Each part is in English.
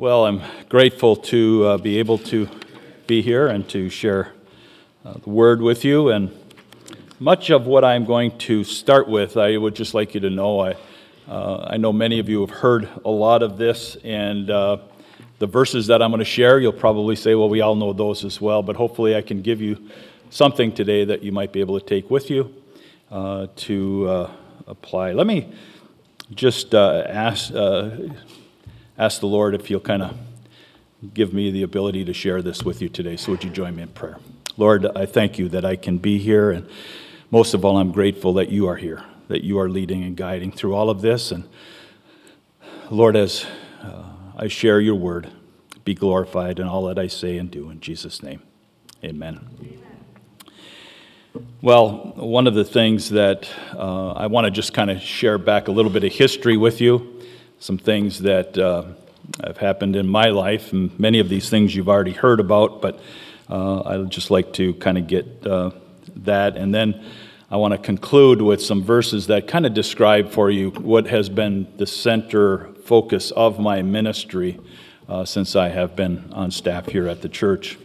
Well, I'm grateful to uh, be able to be here and to share uh, the word with you. And much of what I'm going to start with, I would just like you to know. I, uh, I know many of you have heard a lot of this, and uh, the verses that I'm going to share, you'll probably say, well, we all know those as well, but hopefully I can give you something today that you might be able to take with you uh, to uh, apply. Let me just ask ask the Lord if He'll kind of give me the ability to share this with you today. So, would you join me in prayer? Lord, I thank you that I can be here, and most of all, I'm grateful that you are here, that you are leading and guiding through all of this. And Lord, as uh, I share your word, be glorified in all that I say and do. In Jesus' name, amen. Well, one of the things that uh, I want to just kind of share back a little bit of history with you some things that uh, have happened in my life, and many of these things you've already heard about, but uh, I'd just like to kind of get uh, that. And then I want to conclude with some verses that kind of describe for you what has been the center focus of my ministry uh, since I have been on staff here at the church.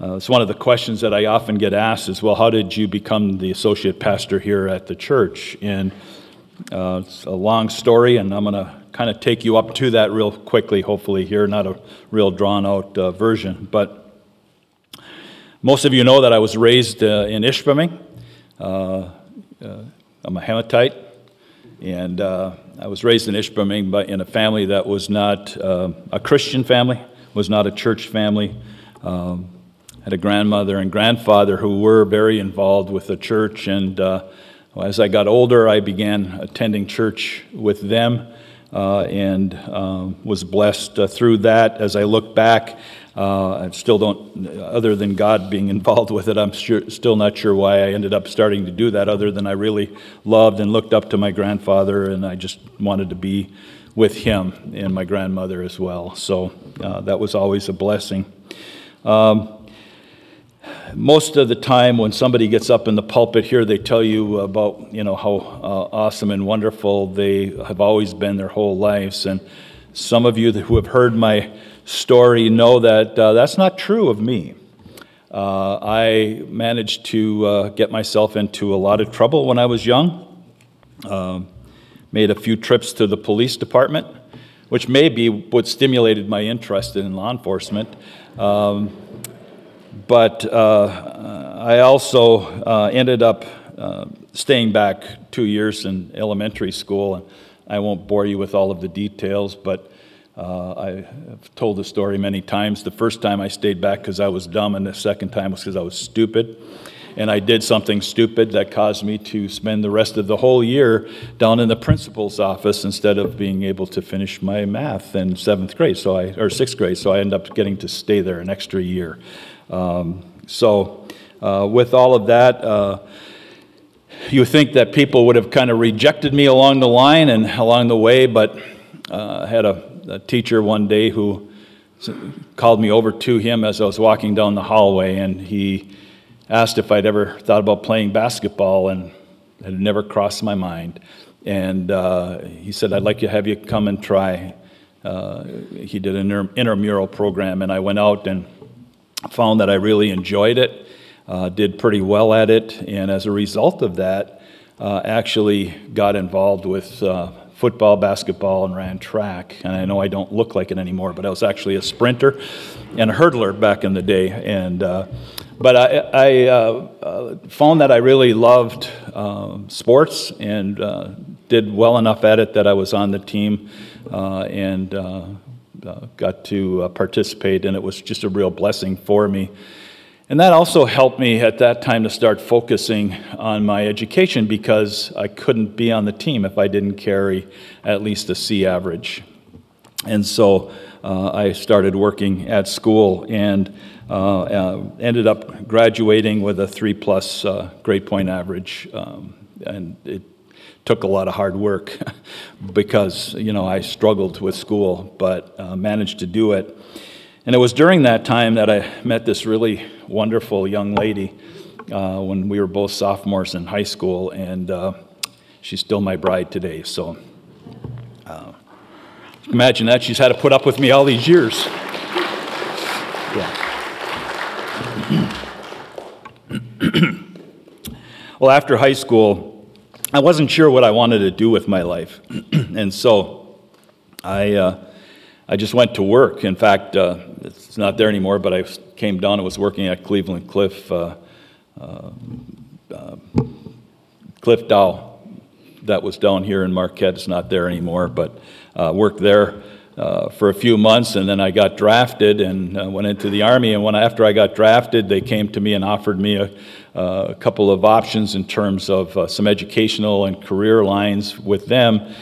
Uh, it's one of the questions that I often get asked is, well, how did you become the associate pastor here at the church? And uh, it's a long story, and I'm going to kind of take you up to that real quickly, hopefully, here, not a real drawn out uh, version. But most of you know that I was raised uh, in Ishpeming. Uh, uh, I'm a Hematite, and uh, I was raised in Ishpeming, but in a family that was not a Christian family, was not a church family. Um, had a grandmother and grandfather who were very involved with the church and as I got older, I began attending church with them uh, and um, was blessed uh, through that. As I look back, uh, I still don't, other than God being involved with it, I'm sure, still not sure why I ended up starting to do that, other than I really loved and looked up to my grandfather and I just wanted to be with him and my grandmother as well. So uh, that was always a blessing. Um, most of the time when somebody gets up in the pulpit here they tell you about you know how uh, awesome and wonderful they have always been their whole lives. And some of you who have heard my story know that uh, that's not true of me. Uh, i managed to uh, get myself into a lot of trouble when i was young. Um, made a few trips to the police department which may be what stimulated my interest in law enforcement. Um, but uh, I also uh, ended up uh, staying back two years in elementary school. And I won't bore you with all of the details, but uh, I've told the story many times. The first time I stayed back because I was dumb, and the second time was because I was stupid. And I did something stupid that caused me to spend the rest of the whole year down in the principal's office instead of being able to finish my math in seventh grade, so I or sixth grade. So I ended up getting to stay there an extra year. Um, so, uh, with all of that, uh, you think that people would have kind of rejected me along the line and along the way, but uh, I had a, a, teacher one day who called me over to him as I was walking down the hallway, and he asked if I'd ever thought about playing basketball, and it had never crossed my mind. And uh, he said, I'd like to have you come and try. Uh, he did an intramural program, and I went out and found that I really enjoyed it, uh, did pretty well at it, and as a result of that, uh, actually got involved with uh, football, basketball, and ran track. And I know I don't look like it anymore, but I was actually a sprinter and a hurdler back in the day. And uh, but I, I uh, uh, found that I really loved um, sports and did well enough at it that I was on the team and uh, got to uh, participate, and it was just a real blessing for me. And that also helped me at that time to start focusing on my education because I couldn't be on the team if I didn't carry at least a C average. And so uh, I started working at school and uh, uh, ended up graduating with a three plus uh, grade point average. Um, and it took a lot of hard work because you know I struggled with school, but uh, managed to do it. And it was during that time that I met this really wonderful young lady uh, when we were both sophomores in high school, and uh, she's still my bride today. So, uh, Imagine that. She's had to put up with me all these years. Yeah. well, after high school, I wasn't sure what I wanted to do with my life. and so I, uh, I just went to work. In fact, uh, it's not there anymore, but I came down and was working at Cleveland Cliff, uh, uh, uh Cliff Dow. That was down here in Marquette. It's not there anymore, but uh, worked there uh, for a few months, and then I got drafted and went into the Army. And when after I got drafted, they came to me and offered me a, a couple of options in terms of some educational and career lines with them.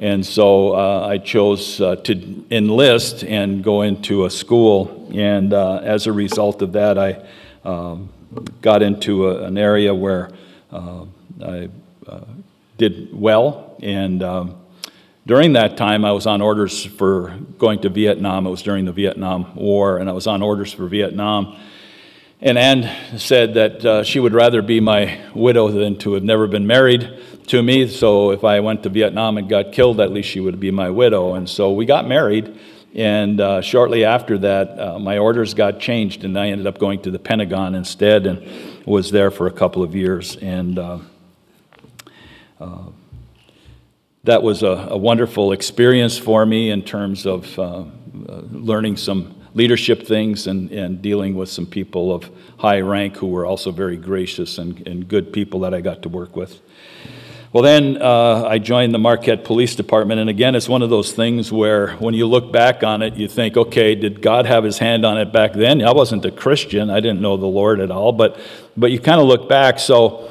And so uh, I chose uh, to enlist and go into a school. And uh, as a result of that, I um, got into a, an area where uh, I uh, did well. And um, during that time, I was on orders for going to Vietnam. It was during the Vietnam War, and I was on orders for Vietnam. And Ann said that uh, she would rather be my widow than to have never been married to me. So if I went to Vietnam and got killed, at least she would be my widow. And so we got married. And uh, shortly after that, uh, my orders got changed, and I ended up going to the Pentagon instead and was there for a couple of years. And uh, uh that was a, a, wonderful experience for me in terms of uh, uh, learning some leadership things and, and dealing with some people of high rank who were also very gracious and, and good people that I got to work with. Well, then uh, I joined the Marquette Police Department, and again, it's one of those things where when you look back on it, you think, okay, did God have his hand on it back then? I wasn't a Christian, I didn't know the Lord at all, but, but you kind of look back. So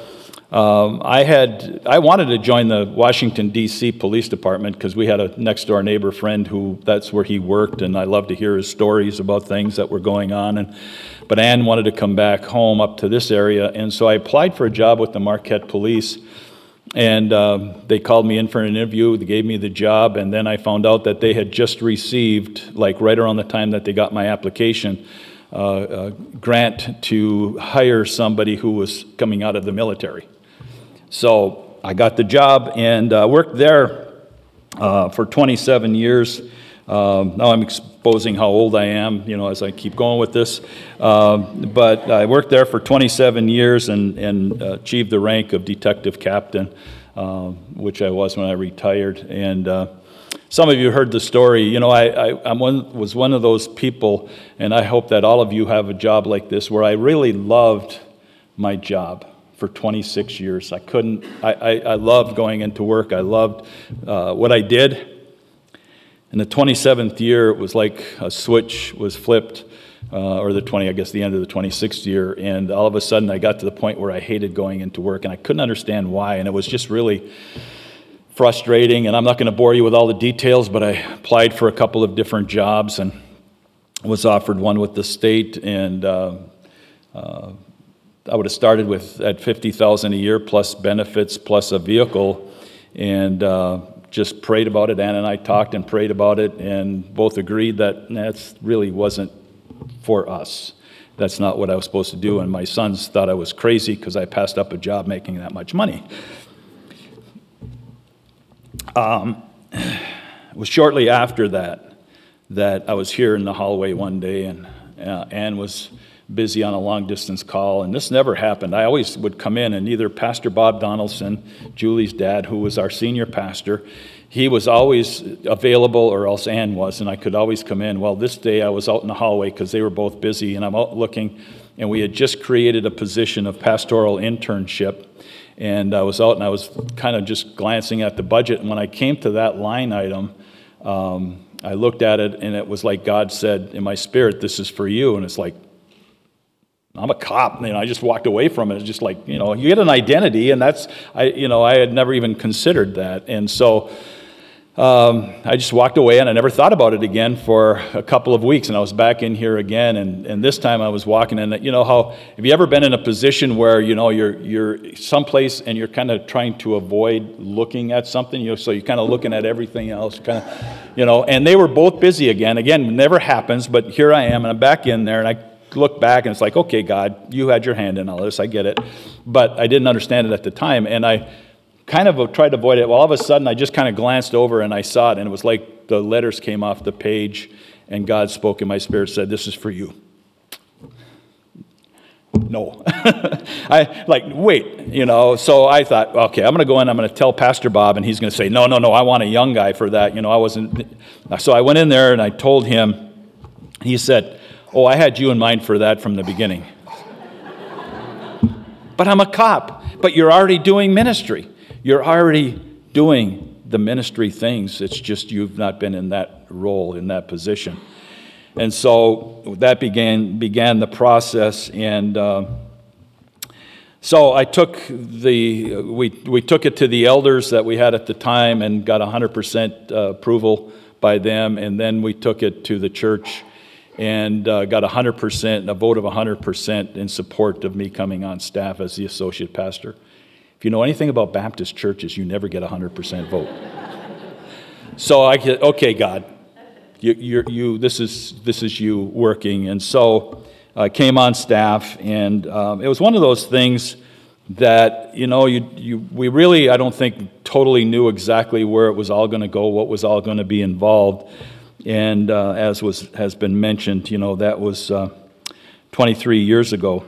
um, I had I wanted to join the Washington D.C. Police Department because we had a next door neighbor friend who that's where he worked, and I loved to hear his stories about things that were going on. And but Ann wanted to come back home up to this area, and so I applied for a job with the Marquette Police. And uh, they called me in for an interview. They gave me the job, and then I found out that they had just received, like right around the time that they got my application, uh, a grant to hire somebody who was coming out of the military. So I got the job and uh, worked there uh, for 27 years. Um, now I'm exposing how old I am, you know, as I keep going with this. Um, but I worked there for 27 years and, and uh, achieved the rank of detective captain, um, which I was when I retired. And uh, some of you heard the story. You know, I, I one, was one of those people, and I hope that all of you have a job like this, where I really loved my job for 26 years. I couldn't, I, I, I loved going into work. I loved uh, what I did. In the 27th year, it was like a switch was flipped, uh, or the 20, I guess the end of the 26th year, and all of a sudden I got to the point where I hated going into work, and I couldn't understand why, and it was just really frustrating. And I'm not going to bore you with all the details, but I applied for a couple of different jobs and was offered one with the state, and uh, uh, I would have started with at 50,000 a year plus benefits plus a vehicle, and uh, just prayed about it. Ann and I talked and prayed about it, and both agreed that that really wasn't for us. That's not what I was supposed to do. And my sons thought I was crazy because I passed up a job making that much money. Um, it was shortly after that that I was here in the hallway one day, and uh, Ann was busy on a long distance call, and this never happened. I always would come in, and either Pastor Bob Donaldson, Julie's dad, who was our senior pastor, he was always available, or else Ann was, and I could always come in. Well, this day I was out in the hallway because they were both busy, and I'm out looking, and we had just created a position of pastoral internship. And I was out and I was kind of just glancing at the budget. And when I came to that line item, um, I looked at it and it was like God said in my spirit, This is for you. And it's like, I'm a cop. You know, I just walked away from it. It's just like, you know, you get an identity, and that's, I, you know, I had never even considered that. And so um, I just walked away, and I never thought about it again for a couple of weeks. And I was back in here again, and, and this time I was walking and You know how, have you ever been in a position where, you know, you're, you're someplace and you're kind of trying to avoid looking at something, you know, so you're kind of looking at everything else, kind of, you know, and they were both busy again. Again, never happens, but here I am, and I'm back in there, and I look back and it's like, okay, God, you had your hand in all this, I get it. But I didn't understand it at the time. And I kind of tried to avoid it. Well, all of a sudden, I just kind of glanced over and I saw it, and it was like the letters came off the page, and God spoke in my spirit, said, This is for you. No. I like, wait, you know. So I thought, okay, I'm going to go in, I'm going to tell Pastor Bob, and he's going to say, no, no, no, I want a young guy for that. You know, I wasn't. So I went in there and I told him, he said, Oh, I had you in mind for that from the beginning. but I'm a cop. But you're already doing ministry. You're already doing the ministry things. It's just you've not been in that role, in that position. And so that began, began the process. And uh, so I took the, we, we took it to the elders that we had at the time and got 100% uh, approval by them. And then we took it to the church and uh, got 100%, a vote of 100% in support of me coming on staff as the associate pastor. If you know anything about Baptist churches, you never get a 100% vote. so I said, okay, God, you, you, this, is, this is you working. And so I came on staff, and um, it was one of those things that, you know, you, you, we really, I don't think, totally knew exactly where it was all going to go, what was all going to be involved. And uh, as was, has been mentioned, you know, that was uh, 23 years ago.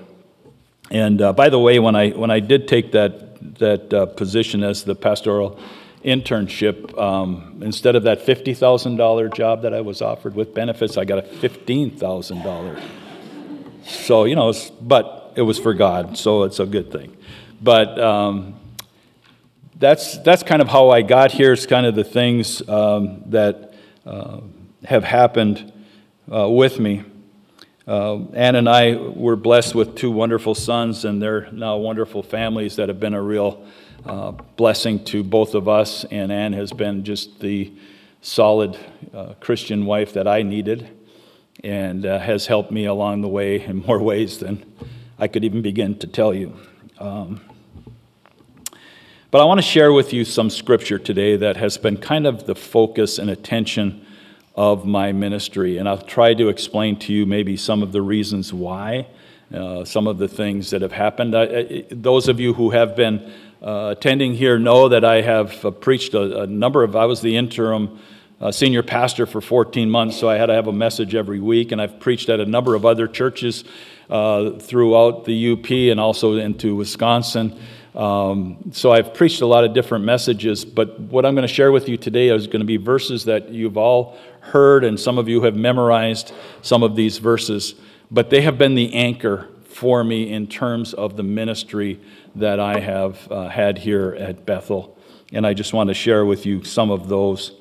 And uh, by the way, when I, when I did take that, that uh, position as the pastoral internship, um, instead of that $50,000 job that I was offered with benefits, I got a $15,000. So, you know, but it was for God, so it's a good thing. But um, that's, that's kind of how I got here. It's kind of the things um, that uh, have happened uh, with me. Uh, Ann and I were blessed with two wonderful sons, and they're now wonderful families that have been a real uh, blessing to both of us. And Ann has been just the solid uh, Christian wife that I needed and uh, has helped me along the way in more ways than I could even begin to tell you. Um, but I want to share with you some scripture today that has been kind of the focus and attention of my ministry. And I'll try to explain to you maybe some of the reasons why, uh, some of the things that have happened. I, I, those of you who have been uh, attending here know that I have uh, preached a, a, number of, I was the interim uh, senior pastor for 14 months, so I had to have a message every week, and I've preached at a number of other churches uh, throughout the UP and also into Wisconsin. Um, so I've preached a lot of different messages, but what I'm going to share with you today is going to be verses that you've all heard, and some of you have memorized some of these verses, but they have been the anchor for me in terms of the ministry that I have uh, had here at Bethel. And I just want to share with you some of those.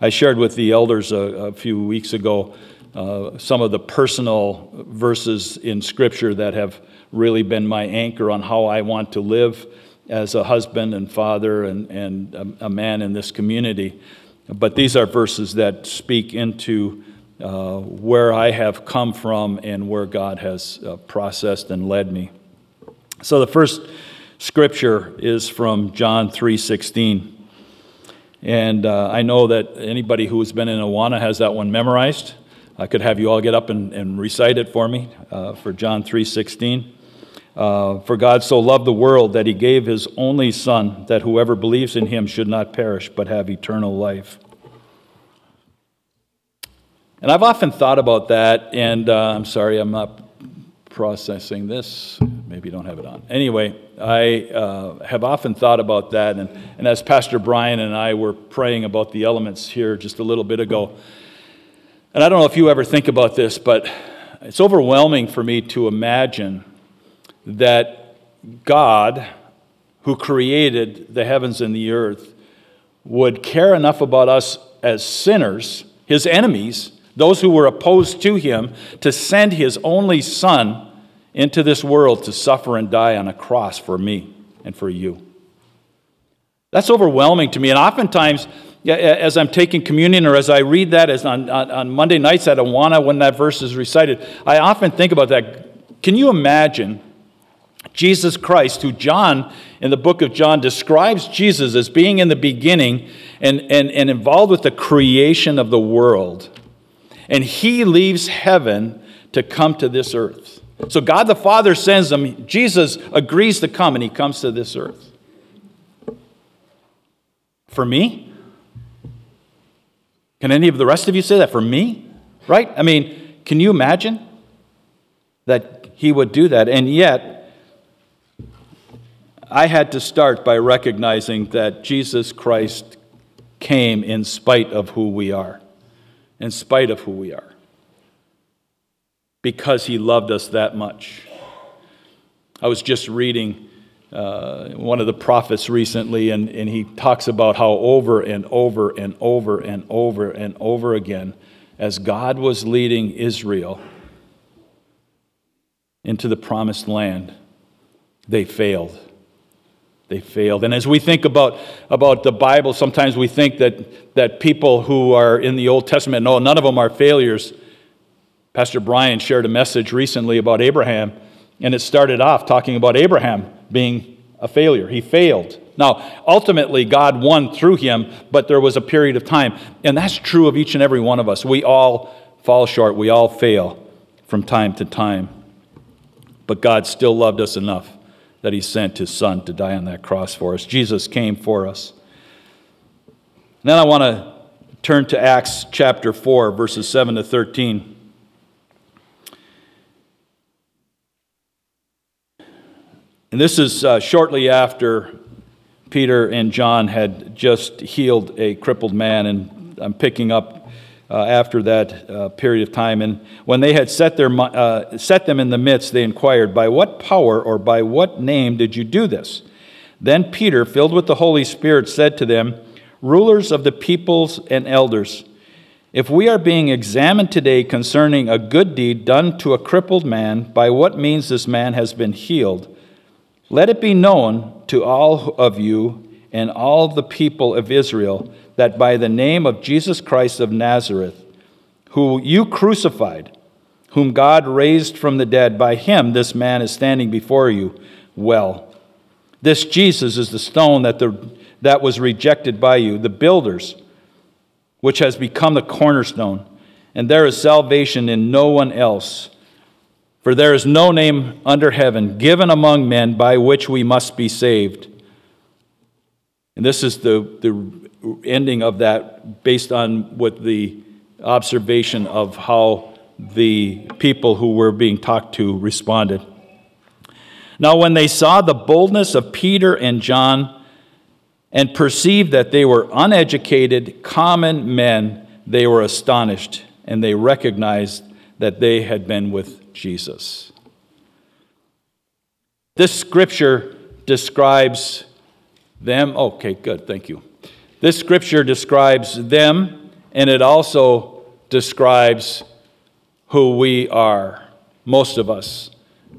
I shared with the elders a, a few weeks ago uh, some of the personal verses in Scripture that have really been my anchor on how I want to live as a husband and father and, and a, a man in this community. But these are verses that speak into uh, where I have come from and where God has uh, processed and led me. So the first scripture is from John 3:16. And uh, I know that anybody who has been in Awana has that one memorized. I could have you all get up and, and recite it for me uh, for John 3:16. Uh, for God so loved the world that he gave his only Son, that whoever believes in him should not perish but have eternal life. And I've often thought about that, and uh, I'm sorry, I'm not processing this. Maybe you don't have it on. Anyway, I uh, have often thought about that, and, and as Pastor Brian and I were praying about the elements here just a little bit ago, and I don't know if you ever think about this, but it's overwhelming for me to imagine that God, who created the heavens and the earth, would care enough about us as sinners, his enemies, those who were opposed to him, to send his only son into this world to suffer and die on a cross for me and for you. That's overwhelming to me. And oftentimes, as I'm taking communion or as I read that as on, on Monday nights at Awana when that verse is recited, I often think about that. Can you imagine Jesus Christ, who John, in the book of John, describes Jesus as being in the beginning and, and, and involved with the creation of the world. And he leaves heaven to come to this earth. So God the Father sends him. Jesus agrees to come, and he comes to this earth. For me? Can any of the rest of you say that for me? Right? I mean, can you imagine that he would do that? And yet, I had to start by recognizing that Jesus Christ came in spite of who we are, in spite of who we are, because he loved us that much. I was just reading uh, one of the prophets recently, and, and he talks about how over and over and over and over and over again, as God was leading Israel into the promised land, they failed. They failed. And as we think about, about the Bible, sometimes we think that, that people who are in the Old Testament, no, none of them are failures. Pastor Brian shared a message recently about Abraham, and it started off talking about Abraham being a failure. He failed. Now, ultimately, God won through him, but there was a period of time. And that's true of each and every one of us. We all fall short, we all fail from time to time. But God still loved us enough that he sent his son to die on that cross for us. Jesus came for us. Then I want to turn to Acts chapter 4, verses 7 to 13. And this is uh, shortly after Peter and John had just healed a crippled man, and I'm picking up uh, after that uh, period of time. And when they had set, their, uh, set them in the midst, they inquired, By what power or by what name did you do this? Then Peter, filled with the Holy Spirit, said to them, Rulers of the peoples and elders, if we are being examined today concerning a good deed done to a crippled man, by what means this man has been healed, let it be known to all of you and all the people of Israel that by the name of Jesus Christ of Nazareth, who you crucified, whom God raised from the dead, by him this man is standing before you well. This Jesus is the stone that, the, that was rejected by you, the builders, which has become the cornerstone. And there is salvation in no one else. For there is no name under heaven given among men by which we must be saved. And this is the, the ending of that based on what the observation of how the people who were being talked to responded. Now, when they saw the boldness of Peter and John and perceived that they were uneducated, common men, they were astonished and they recognized that they had been with Jesus. This scripture describes them. Okay, good, thank you. This scripture describes them, and it also describes who we are, most of us.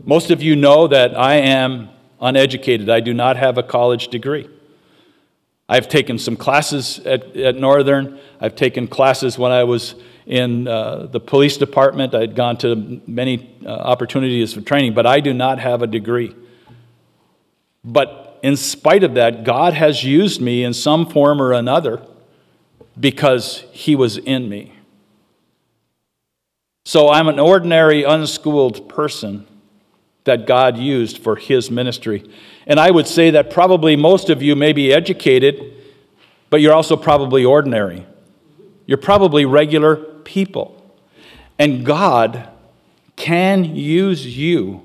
Most of you know that I am uneducated. I do not have a college degree. I've taken some classes at, at Northern. I've taken classes when I was in uh, the police department. I'd gone to many uh, opportunities for training, but I do not have a degree. But in spite of that, God has used me in some form or another because He was in me. So I'm an ordinary, unschooled person that God used for His ministry. And I would say that probably most of you may be educated, but you're also probably ordinary. You're probably regular people. And God can use you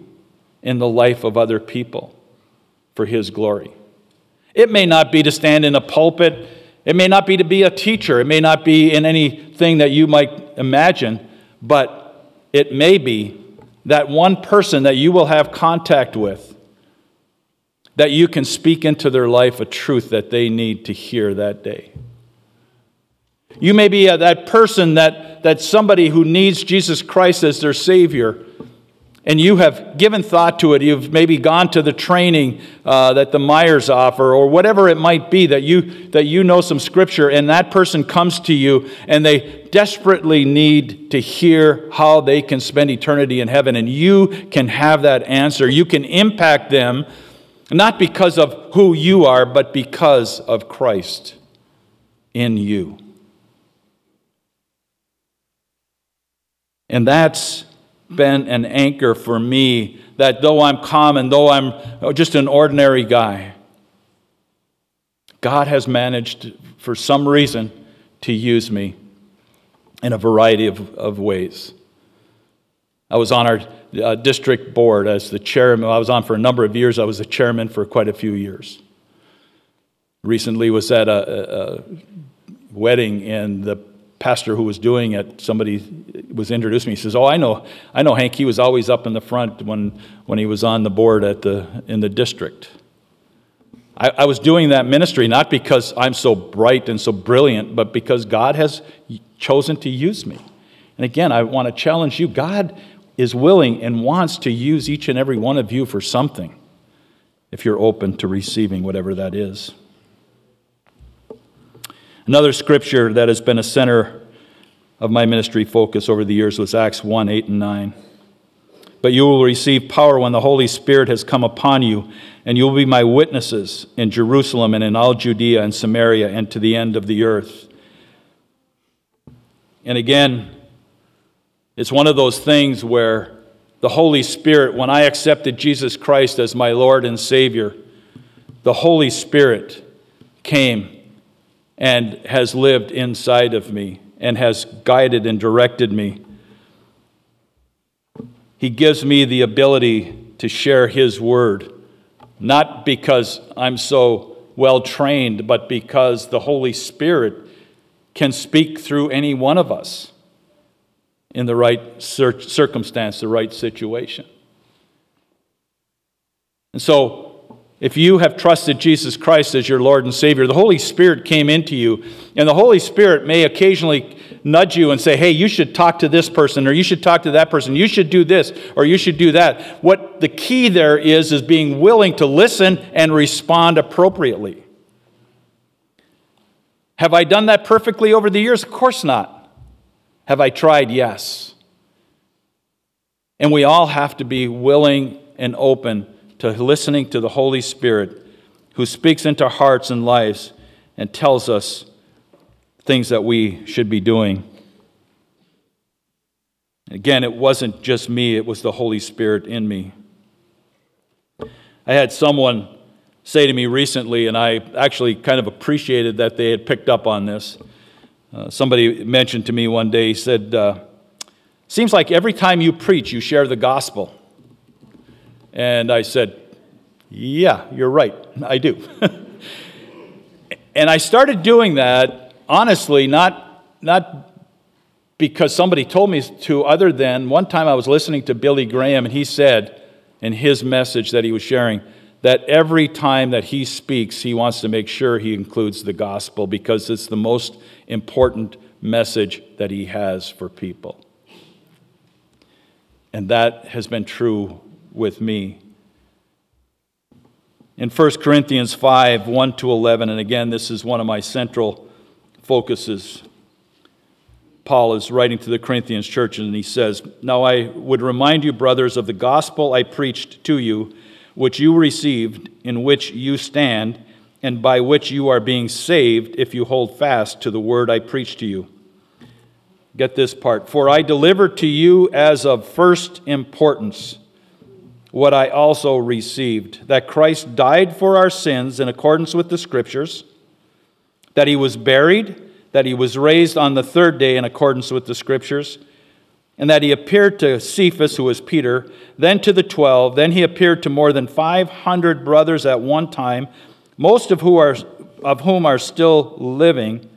in the life of other people for His glory. It may not be to stand in a pulpit, it may not be to be a teacher, it may not be in anything that you might imagine, but it may be that one person that you will have contact with, that you can speak into their life a truth that they need to hear that day. You may be that person that, that somebody who needs Jesus Christ as their Savior, and you have given thought to it. You've maybe gone to the training uh, that the Myers offer, or whatever it might be, that you, that you know some scripture, and that person comes to you and they desperately need to hear how they can spend eternity in heaven, and you can have that answer. You can impact them, not because of who you are, but because of Christ in you. And that's been an anchor for me that though I'm common, though I'm just an ordinary guy, God has managed, for some reason, to use me in a variety of, of ways. I was on our uh, district board as the chairman. I was on for a number of years. I was the chairman for quite a few years. Recently was at a, a wedding, in the pastor who was doing it, somebody was introduced me. He says, "Oh, I know, I know Hank. He was always up in the front when when he was on the board at the in the district." I, I was doing that ministry not because I'm so bright and so brilliant, but because God has chosen to use me. And again, I want to challenge you. God is willing and wants to use each and every one of you for something if you're open to receiving whatever that is. Another scripture that has been a center of my ministry focus over the years was Acts 1 8 and 9. But you will receive power when the Holy Spirit has come upon you, and you will be my witnesses in Jerusalem and in all Judea and Samaria and to the end of the earth. And again, it's one of those things where the Holy Spirit, when I accepted Jesus Christ as my Lord and Savior, the Holy Spirit came and has lived inside of me and has guided and directed me. He gives me the ability to share His word, not because I'm so well trained, but because the Holy Spirit can speak through any one of us in the right circumstance, the right situation. And so, if you have trusted Jesus Christ as your Lord and Savior, the Holy Spirit came into you, and the Holy Spirit may occasionally nudge you and say, hey, you should talk to this person, or you should talk to that person, you should do this, or you should do that. What the key there is, is being willing to listen and respond appropriately. Have I done that perfectly over the years? Of course not. Have I tried? Yes. And we all have to be willing and open to listening to the Holy Spirit who speaks into hearts and lives and tells us things that we should be doing. Again, it wasn't just me, it was the Holy Spirit in me. I had someone say to me recently, and I actually kind of appreciated that they had picked up on this. Uh, somebody mentioned to me one day, he said, uh, Seems like every time you preach, you share the gospel. And I said, Yeah, you're right. I do. and I started doing that, honestly, not, not because somebody told me to, other than one time I was listening to Billy Graham, and he said in his message that he was sharing that every time that he speaks, he wants to make sure he includes the gospel because it's the most important message that he has for people. And that has been true with me. In 1 Corinthians 5 1 to 11, and again, this is one of my central focuses. Paul is writing to the Corinthians church, and he says, Now I would remind you, brothers, of the gospel I preached to you, which you received, in which you stand, and by which you are being saved if you hold fast to the word I preached to you. Get this part. For I delivered to you as of first importance what I also received that Christ died for our sins in accordance with the Scriptures, that he was buried, that he was raised on the third day in accordance with the Scriptures, and that he appeared to Cephas, who was Peter, then to the twelve, then he appeared to more than 500 brothers at one time, most of, who are, of whom are still living,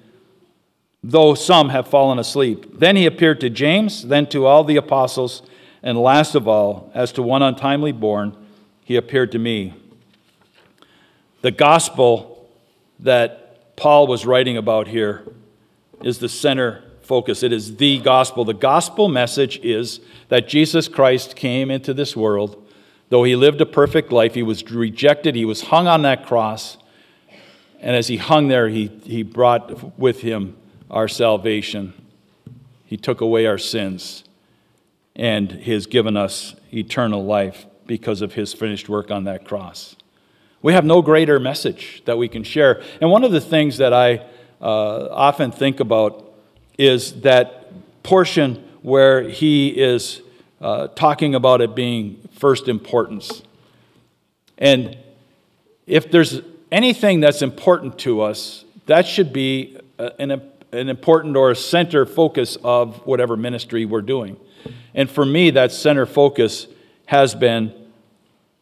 though some have fallen asleep. Then he appeared to James, then to all the apostles. And last of all, as to one untimely born, he appeared to me. The gospel that Paul was writing about here is the center focus. It is the gospel. The gospel message is that Jesus Christ came into this world. Though he lived a perfect life, he was rejected, he was hung on that cross. And as he hung there, he, he brought with him our salvation. He took away our sins and He has given us eternal life because of His finished work on that cross. We have no greater message that we can share. And one of the things that I uh, often think about is that portion where He is uh, talking about it being first importance. And if there's anything that's important to us, that should be a, an important or a center focus of whatever ministry we're doing. And for me, that center focus has been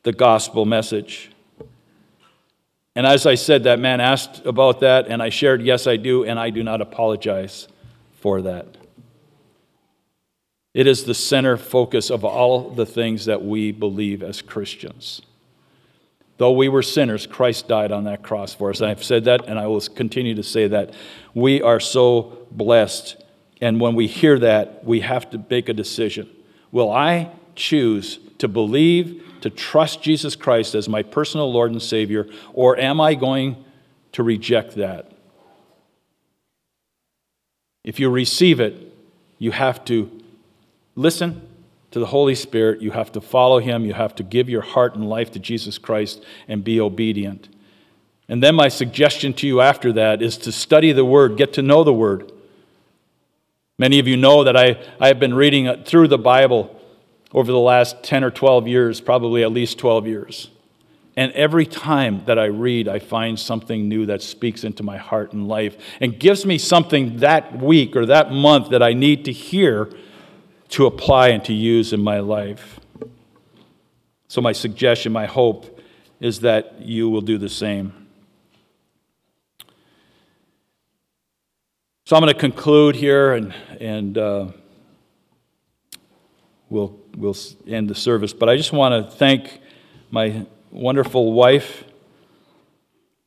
the gospel message. And as I said, that man asked about that, and I shared, yes, I do, and I do not apologize for that. It is the center focus of all the things that we believe as Christians. Though we were sinners, Christ died on that cross for us. And I've said that, and I will continue to say that. We are so blessed. And when we hear that, we have to make a decision. Will I choose to believe, to trust Jesus Christ as my personal Lord and Savior, or am I going to reject that? If you receive it, you have to listen to the Holy Spirit. You have to follow Him. You have to give your heart and life to Jesus Christ and be obedient. And then, my suggestion to you after that is to study the Word, get to know the Word. Many of you know that I, I have been reading through the Bible over the last 10 or 12 years, probably at least 12 years. And every time that I read, I find something new that speaks into my heart and life and gives me something that week or that month that I need to hear to apply and to use in my life. So, my suggestion, my hope is that you will do the same. So, I'm going to conclude here and, and uh, we'll, we'll end the service. But I just want to thank my wonderful wife,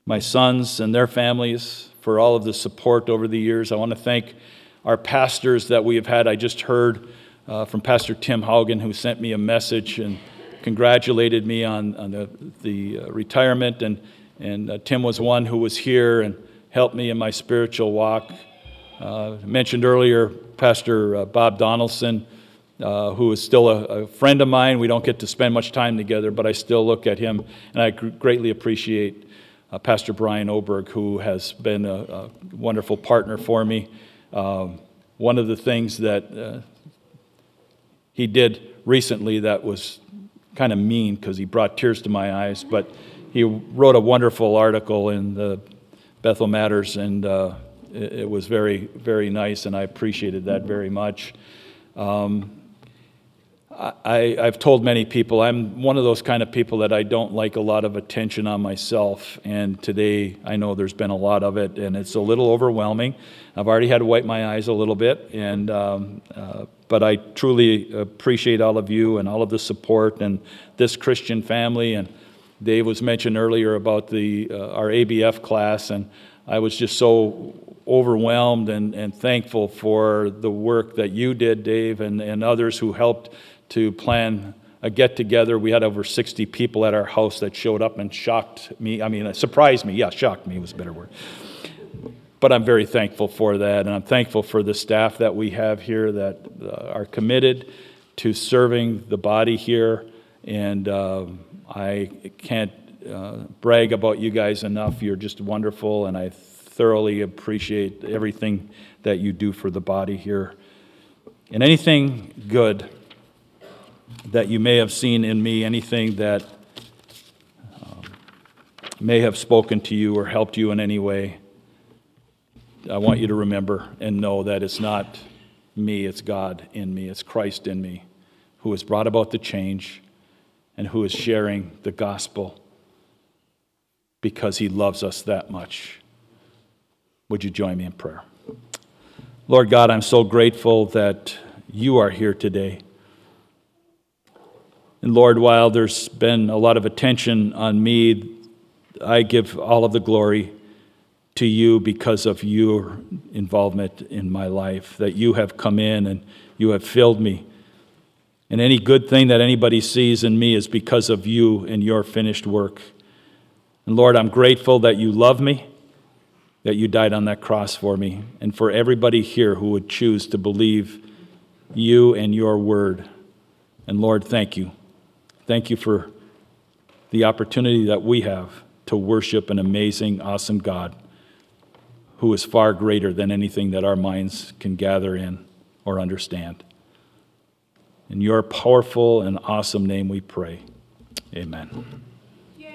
my sons, and their families for all of the support over the years. I want to thank our pastors that we have had. I just heard uh, from Pastor Tim Haugen, who sent me a message and congratulated me on, on the, the uh, retirement. And, and uh, Tim was one who was here and helped me in my spiritual walk. Uh, mentioned earlier Pastor uh, Bob Donaldson, uh, who is still a, a, friend of mine. We don't get to spend much time together, but I still look at him, and I greatly appreciate Pastor Brian Oberg, who has been a, a wonderful partner for me. Um, one of the things that he did recently that was kind of mean because he brought tears to my eyes, but he wrote a wonderful article in the Bethel Matters, and uh, it, was very, very nice, and I appreciated that very much. Um, I, have told many people I'm one of those kind of people that I don't like a lot of attention on myself. And today I know there's been a lot of it, and it's a little overwhelming. I've already had to wipe my eyes a little bit, and um, uh, but I truly appreciate all of you and all of the support and this Christian family. And Dave was mentioned earlier about the uh, our ABF class, and I was just so overwhelmed and, and thankful for the work that you did, Dave, and, and others who helped to plan a get together. We had over 60 people at our house that showed up and shocked me. I mean, surprised me. Yeah, shocked me was a better word. But I'm very thankful for that, and I'm thankful for the staff that we have here that uh, are committed to serving the body here. And uh, I can't uh, brag about you guys enough. You're just wonderful, and I thoroughly appreciate everything that you do for the body here. And anything good that you may have seen in me, anything that um, may have spoken to you or helped you in any way, I want you to remember and know that it's not me, it's God in me, it's Christ in me who has brought about the change and who is sharing the gospel because he loves us that much. Would you join me in prayer? Lord God, I'm so grateful that you are here today. And Lord, while there's been a lot of attention on me, I give all of the glory to you because of your involvement in my life, that you have come in and you have filled me. And any good thing that anybody sees in me is because of you and your finished work. And Lord, I'm grateful that you love me, that you died on that cross for me, and for everybody here who would choose to believe you and your word. And Lord, thank you. Thank you for the opportunity that we have to worship an amazing, awesome God who is far greater than anything that our minds can gather in or understand. In your powerful and awesome name we pray. Amen.